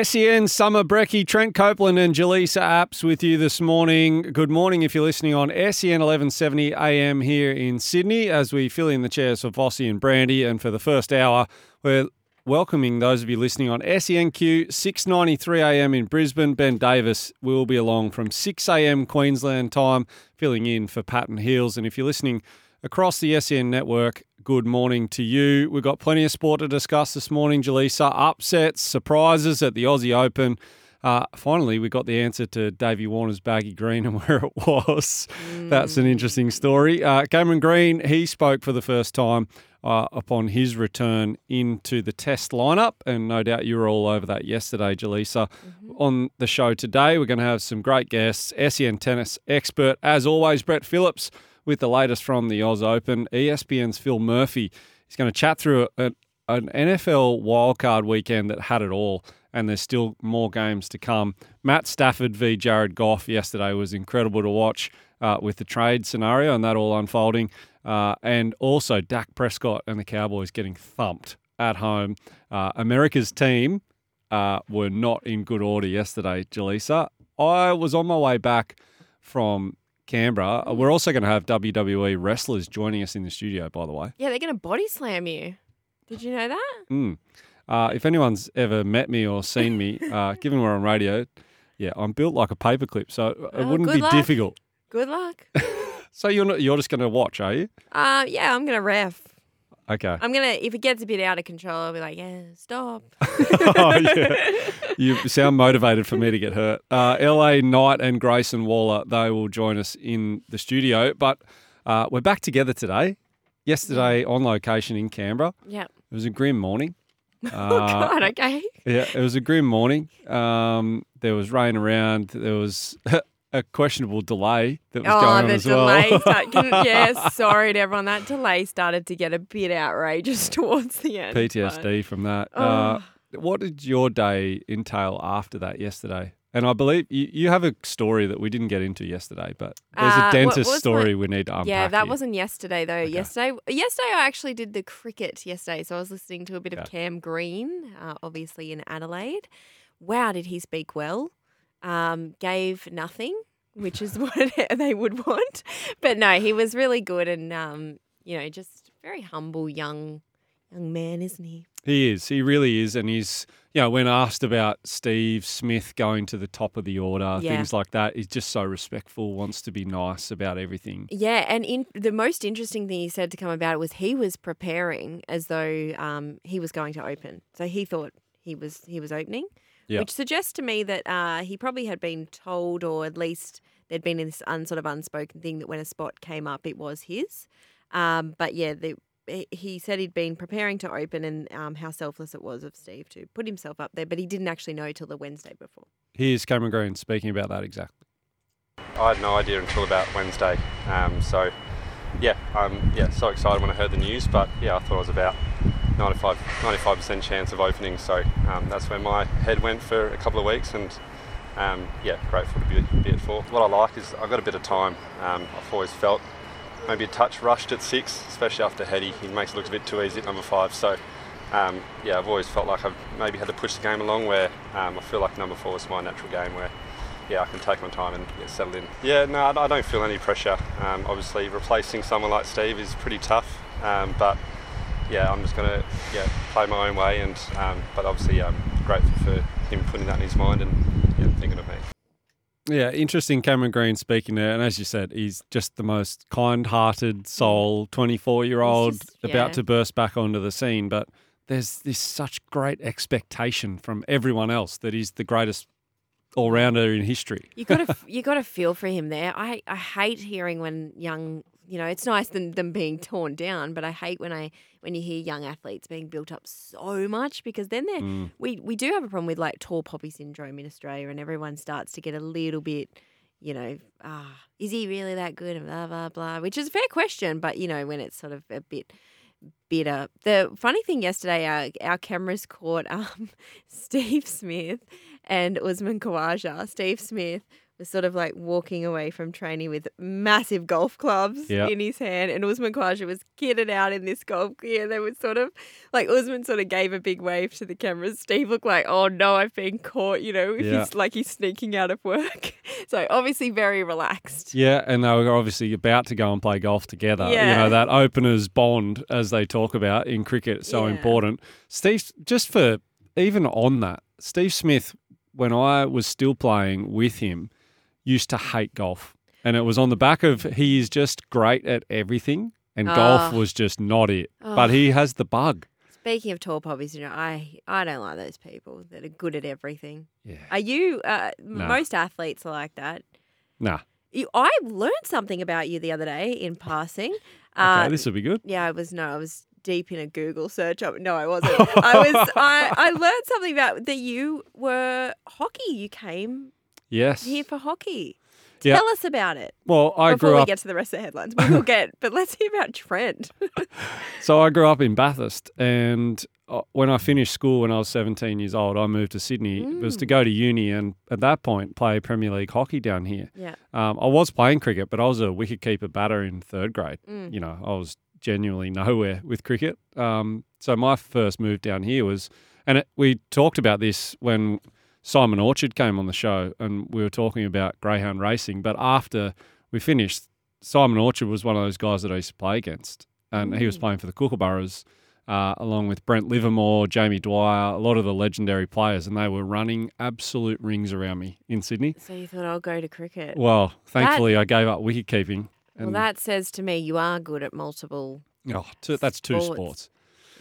SEN Summer Brecky, Trent Copeland and Jelisa Apps with you this morning. Good morning if you're listening on SEN 1170 AM here in Sydney as we fill in the chairs for Vossi and Brandy. And for the first hour, we're welcoming those of you listening on SENQ 693 AM in Brisbane. Ben Davis will be along from 6 AM Queensland time, filling in for Patton Hills. And if you're listening across the SEN network, good morning to you. We've got plenty of sport to discuss this morning, Jelisa. Upsets, surprises at the Aussie Open. Uh, finally, we got the answer to Davey Warner's baggy green and where it was. Mm. That's an interesting story. Uh, Cameron Green, he spoke for the first time uh, upon his return into the test lineup, and no doubt you were all over that yesterday, Jelisa. Mm-hmm. On the show today, we're going to have some great guests. SEN tennis expert, as always, Brett Phillips with the latest from the Oz Open. ESPN's Phil Murphy is going to chat through an NFL wildcard weekend that had it all, and there's still more games to come. Matt Stafford v. Jared Goff yesterday was incredible to watch uh, with the trade scenario and that all unfolding. Uh, and also Dak Prescott and the Cowboys getting thumped at home. Uh, America's team uh, were not in good order yesterday, Jelisa. I was on my way back from Canberra. Uh, we're also going to have WWE wrestlers joining us in the studio, by the way. Yeah, they're going to body slam you. Did you know that? Mm. Uh, if anyone's ever met me or seen me, uh, given we're on radio, yeah, I'm built like a paperclip, so it oh, wouldn't be luck. difficult. Good luck. so you're not, you're just going to watch, are you? Uh, yeah, I'm going to ref. Okay. I'm gonna if it gets a bit out of control, I'll be like, yeah, stop. oh yeah. You sound motivated for me to get hurt. Uh, LA Knight and Grayson Waller, they will join us in the studio. But uh, we're back together today. Yesterday on location in Canberra. Yeah. It was a grim morning. oh God, okay. Yeah, it was a grim morning. Um, there was rain around. There was a questionable delay that was oh, going on the as delay well. start, can, yeah, sorry to everyone. That delay started to get a bit outrageous towards the end. PTSD but, from that. Oh. Uh, what did your day entail after that yesterday? And I believe you, you have a story that we didn't get into yesterday, but there's uh, a dentist story my, we need to unpack. Yeah, that here. wasn't yesterday though. Okay. Yesterday, yesterday I actually did the cricket yesterday, so I was listening to a bit okay. of Cam Green, uh, obviously in Adelaide. Wow, did he speak well? Um, gave nothing which is what they would want. But no, he was really good and um, you know, just very humble young young man, isn't he? He is. He really is. And he's, you know, when asked about Steve Smith going to the top of the order, yeah. things like that, he's just so respectful, wants to be nice about everything. Yeah. And in, the most interesting thing he said to come about it was he was preparing as though um, he was going to open. So he thought he was he was opening yep. which suggests to me that uh, he probably had been told, or at least there'd been this un, sort of unspoken thing that when a spot came up, it was his. Um, but yeah, the, he said he'd been preparing to open and um, how selfless it was of Steve to put himself up there, but he didn't actually know till the Wednesday before. Here's Cameron Green speaking about that exactly. I had no idea until about Wednesday. Um, so, yeah, I'm yeah so excited when I heard the news. But yeah, I thought it was about 95 percent chance of opening. So um, that's where my head went for a couple of weeks, and um, yeah, grateful to be, be at four. What I like is I've got a bit of time. Um, I've always felt maybe a touch rushed at six, especially after Heady. He makes it look a bit too easy at number five. So um, yeah, I've always felt like I've maybe had to push the game along. Where um, I feel like number four is my natural game where yeah, I can take my time and get settled in. Yeah, no, I don't feel any pressure. Um, obviously, replacing someone like Steve is pretty tough, but yeah, I'm just going to yeah play my own way, and um, but obviously I'm grateful for him putting that in his mind and yeah, thinking of me. Yeah, interesting. Cameron Green speaking there, and as you said, he's just the most kind-hearted soul, twenty-four-year-old yeah. about to burst back onto the scene. But there's this such great expectation from everyone else that he's the greatest all-rounder in history. You got to you got to feel for him there. I, I hate hearing when young you know it's nice than them being torn down, but I hate when I when you hear young athletes being built up so much because then they're Mm. we we do have a problem with like tall poppy syndrome in Australia, and everyone starts to get a little bit. You know, ah, is he really that good? And blah blah blah, which is a fair question, but you know when it's sort of a bit bitter. The funny thing yesterday, our, our cameras caught um, Steve Smith and Usman Khawaja. Steve Smith was sort of like walking away from training with massive golf clubs Yep. in his hand, and Usman Khawaja was kitted out in this golf gear. They were sort of like Usman sort of gave a big wave to the cameras. Steve looked like, "Oh no, I've been caught." You know, if Yeah. he's like he's sneaking out of work. so obviously very relaxed. Yeah, and they were obviously about to go and play golf together. Yeah. You know, that openers bond, as they talk about in cricket, so Yeah. important. Steve, just for even on that, Steve Smith, when I was still playing with him, used to hate golf. And it was on the back of he is just great at everything, and golf Ah. was just not it. But he has the bug. Speaking of tall poppies, you know, I I don't like those people that are good at everything. Yeah. Are you? Uh, No. Most athletes are like that. Nah. You, I learned something about you the other day in passing. Okay, Uh, this will be good. yeah, I was no, I was deep in a Google search. No, I wasn't. I was. I, I learned something about that you were hockey. You came Yes. here for hockey. Yeah. Tell us about it Well, I before grew we up get to the rest of the headlines. We will get, but let's hear about Trent. So I grew up in Bathurst, and uh, when I finished school when I was 17 years old, I moved to Sydney. It was to go to uni, and at that point, play Premier League hockey down here. yeah. Um, I was playing cricket, but I was a wicketkeeper batter in third grade. Mm. You know, I was genuinely nowhere with cricket. Um, so my first move down here was, and it, we talked about this when Simon Orchard came on the show, and we were talking about greyhound racing. But after we finished, Simon Orchard was one of those guys that I used to play against, and he was playing for the Kookaburras. Uh, along with Brent Livermore, Jamie Dwyer, a lot of the legendary players, and they were running absolute rings around me in Sydney. So you thought I'll go to cricket. Well, thankfully, I gave up wicket keeping. Well, that says to me you are good at multiple. oh, two, that's two sports. sports.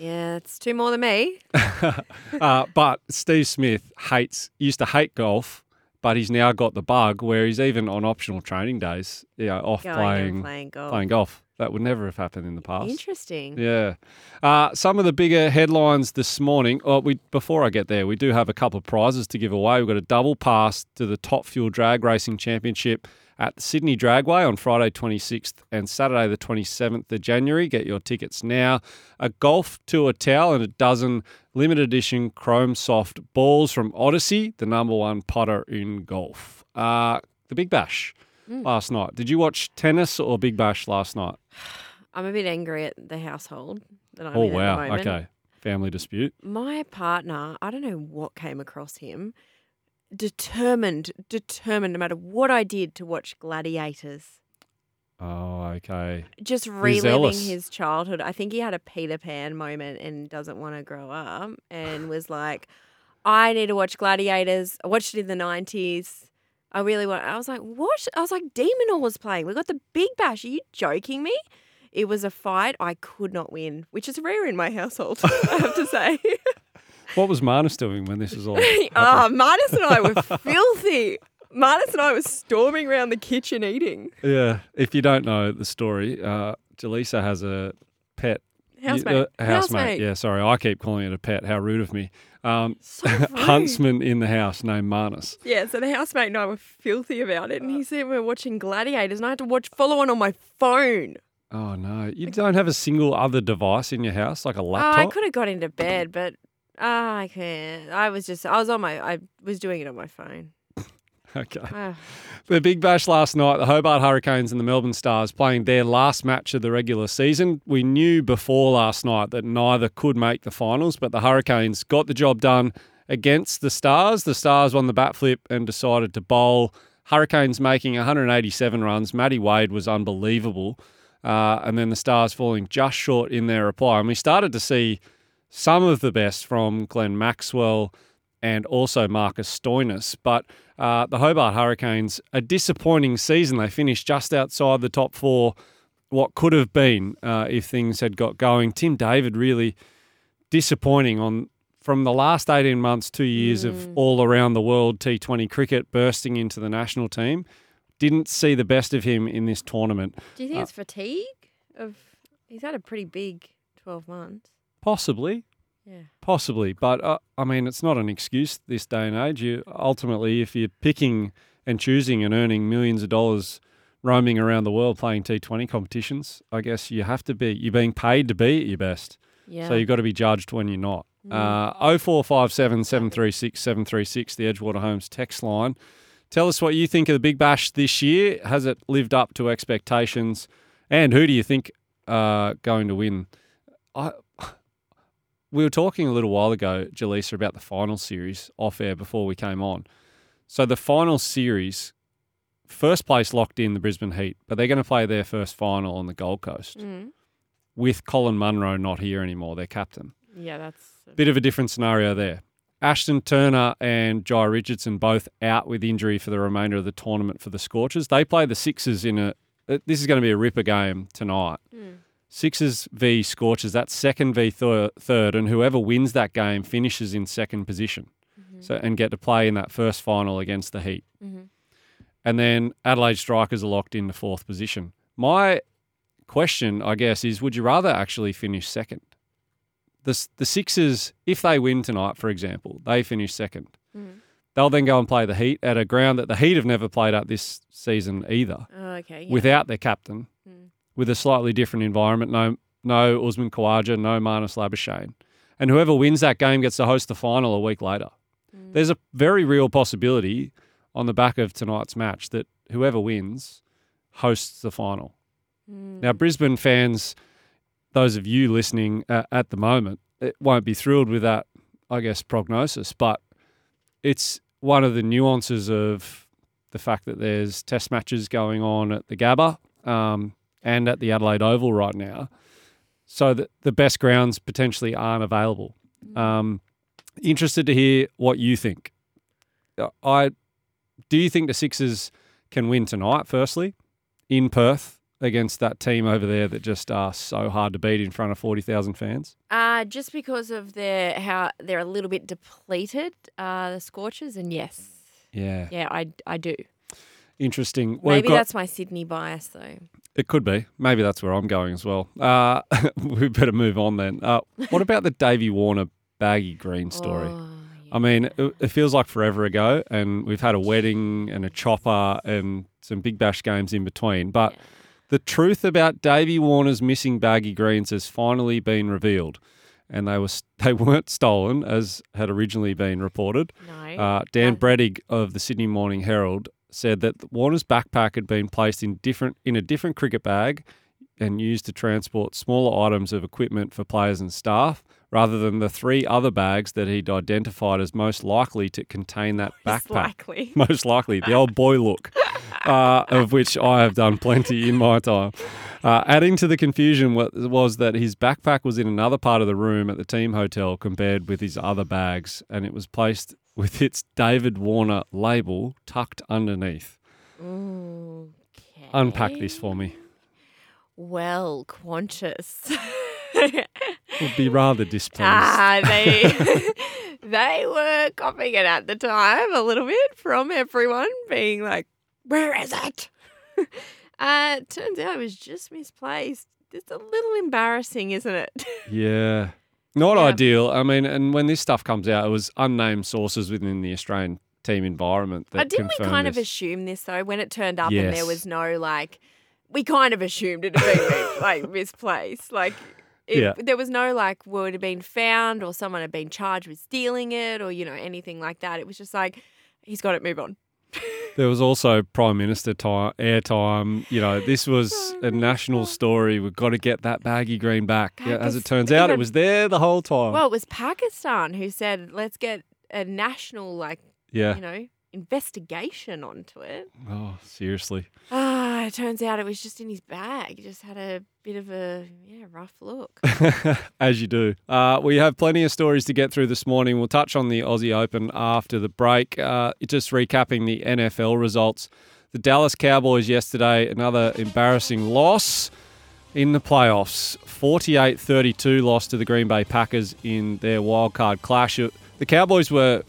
Yeah, it's two more than me. uh, but Steve Smith hates used to hate golf, but he's now got the bug where he's even on optional training days, you know, off Going playing playing golf. playing golf. That would never have happened in the past. Interesting. Yeah. Uh, some of the bigger headlines this morning. Oh, we before I get there, we do have a couple of prizes to give away. We've got a double pass to the Top Fuel Drag Racing Championship at the Sydney Dragway on Friday 26th and Saturday the 27th of January. Get your tickets now. A golf tour towel and a dozen limited edition Chrome Soft balls from Odyssey, the number one putter in golf. Uh, the Big Bash last night. Did you watch tennis or Big Bash last night? I'm a bit angry at the household that I'm Oh in at wow! the moment. Okay, family dispute. My partner, I don't know what came across him, determined, determined, no matter what I did, to watch Gladiators. Oh, okay. Just reliving his childhood. I think he had a Peter Pan moment and doesn't want to grow up and was like, I need to watch Gladiators. I watched it in the 90s. I really want. I was like, what? I was like, Demonor was playing. We got the Big Bash. Are you joking me? It was a fight I could not win, which is rare in my household, I have to say. What was Marnus doing when this was all? Ah, Marnus and I were filthy. Marnus and I were storming around the kitchen eating. yeah. If you don't know the story, uh, Jelisa has a pet. Housemate. Uh, housemate. Yeah, sorry. I keep calling it a pet. How rude of me. Um, So huntsman in the house named Marnus. Yeah, so the housemate and I were filthy about it, and he said we are watching Gladiators, and I had to watch follow on on my phone. Oh no! You don't have a single other device in your house, like a Oh, laptop. I could have got into bed, but ah, I can't. I was just, I was on my, I was doing it on my phone. Okay. Ah. The Big Bash last night, the Hobart Hurricanes and the Melbourne Stars playing their last match of the regular season. We knew before last night that neither could make the finals, but the Hurricanes got the job done against the Stars. The Stars won the bat flip and decided to bowl. Hurricanes making 187 runs. Matty Wade was unbelievable. Uh, and then the Stars falling just short in their reply. And we started to see some of the best from Glenn Maxwell, and also Marcus Stoinis. But uh, the Hobart Hurricanes, a disappointing season. They finished just outside the top four, what could have been uh, if things had got going. Tim David really disappointing on from the last 18 months, two years mm. of all around the world T20 cricket bursting into the national team. Didn't see the best of him in this tournament. Do you think uh, it's fatigue? Of he's had a pretty big 12 months. Possibly. Yeah. Possibly, but uh, I mean, it's not an excuse this day and age. You ultimately, if you're picking and choosing and earning millions of dollars roaming around the world playing T20 competitions, I guess you have to be. You're being paid to be at your best. Yeah. So you've got to be judged when you're not. Mm. Uh, 0457 736 736, the Edgewater Homes text line. Tell us what you think of the Big Bash this year. Has it lived up to expectations? And who do you think are going to win? I, we were talking a little while ago, Jelisa, about the final series off air before we came on. So the final series, first place locked in the Brisbane Heat, but they're going to play their first final on the Gold Coast mm. with Colin Munro not here anymore, their captain. Yeah, that's a bit of a different scenario there. Ashton Turner and Jhye Richardson both out with injury for the remainder of the tournament for the Scorchers. They play the Sixers in a. This is going to be a ripper game tonight. Mm. Sixers v Scorchers, that's second v thir- third, and whoever wins that game finishes in second position. Mm-hmm. So and get to play in that first final against the Heat. Mm-hmm. And then Adelaide Strikers are locked in the fourth position. My question, I guess, is would you rather actually finish second? The, the Sixers, if they win tonight, for example, they finish 2nd mm-hmm. They'll then go and play the Heat at a ground that the Heat have never played at this season either. Oh, okay. Yeah. Without their captain. Mm with a slightly different environment. No, no Usman Khawaja, no Marnus Labuschagne. And whoever wins that game gets to host the final a week later. Mm. There's a very real possibility on the back of tonight's match that whoever wins hosts the final. Mm. Now, Brisbane fans, those of you listening uh, at the moment, it won't be thrilled with that, I guess, prognosis, but it's one of the nuances of the fact that there's test matches going on at the Gabba. Um, and at the Adelaide Oval right now, so that the best grounds potentially aren't available. Mm. Um, interested to hear what you think. Uh, I do you think the Sixers can win tonight? Firstly, in Perth against that team over there that just are so hard to beat in front of forty thousand fans. Uh, just because of their how they're a little bit depleted, uh, the Scorchers, and yes, yeah, yeah, I I do. Interesting. Maybe got, that's my Sydney bias, though. It could be. Maybe that's where I'm going as well. Uh, we better move on then. Uh, what about the Davey Warner baggy green story? Oh, yeah. I mean, it, it, feels like forever ago, and we've had a wedding and a chopper and some big bash games in between. But yeah. the truth about Davey Warner's missing baggy greens has finally been revealed. And they were they weren't stolen as had originally been reported. No. Uh, Dan Brettig of the Sydney Morning Herald said that Warner's backpack had been placed in different in a different cricket bag and used to transport smaller items of equipment for players and staff, rather than the three other bags that he'd identified as most likely to contain that most backpack. Likely. Most likely, the old boy look, uh, of which I have done plenty in my time. Uh, adding to the confusion was that his backpack was in another part of the room at the team hotel compared with his other bags, and it was placed with its David Warner label tucked underneath. Okay. Unpack this for me. Well, Qantas. Would be rather displeased. Ah, they they were copying it at the time a little bit from everyone, being like, "Where is it?" uh, turns out it was just misplaced. It's a little embarrassing, isn't it? yeah. Not Yeah. ideal. I mean, and when this stuff comes out, it was unnamed sources within the Australian team environment that Uh, didn't we confirmed kind of this. assume this though when it turned up and there was no like? We kind of assumed it had been like misplaced. Like, it, Yeah. there was no like would have been found or someone had been charged with stealing it or you know anything like that. It was just like he's got it. Move on. There was also Prime Minister time, airtime. You know, this was Oh, a national story. We've got to get that baggy green back. Yeah, as it turns out, it was there the whole time. Well, it was Pakistan who said, "Let's get a national like yeah. you know investigation onto it. Oh, seriously. Ah, it turns out it was just in his bag. He just had a bit of a yeah rough look. As you do. Uh, we have plenty of stories to get through this morning. We'll touch on the Aussie Open after the break. Uh, just recapping the NFL results. The Dallas Cowboys yesterday, another embarrassing loss in the playoffs. 48 32 loss to the Green Bay Packers in their wildcard clash. The Cowboys were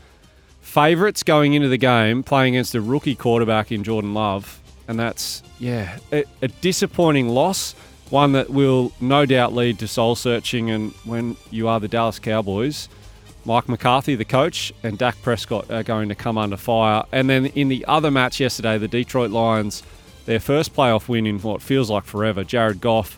favourites going into the game, playing against a rookie quarterback in Jordan Love. And that's, yeah, a, a disappointing loss. One that will no doubt lead to soul searching. And when you are the Dallas Cowboys, Mike McCarthy, the coach, and Dak Prescott are going to come under fire. And then in the other match yesterday, the Detroit Lions, their first playoff win in what feels like forever, Jared Goff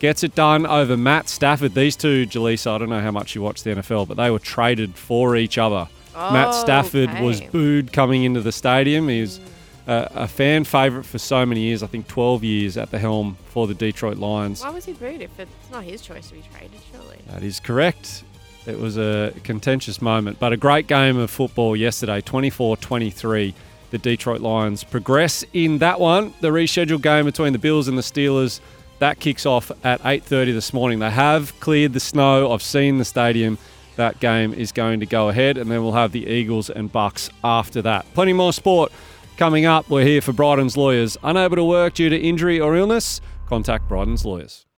gets it done over Matt Stafford. These two, Jelisa, I don't know how much you watch the NFL, but they were traded for each other. Oh, Matt Stafford okay. was booed coming into the stadium. He was mm. A, a fan favourite for so many years, I think 12 years at the helm for the Detroit Lions. Why was he booed if it's not his choice to be traded, surely? That is correct. It was a contentious moment, but a great game of football yesterday, 24 23. The Detroit Lions progress in that one. The rescheduled game between the Bills and the Steelers that kicks off at 8:30 this morning. They have cleared the snow. I've seen the stadium. That game is going to go ahead, and then we'll have the Eagles and Bucs after that. Plenty more sport coming up. We're here for Bryden's lawyers. Unable to work due to injury or illness? Contact Bryden's lawyers.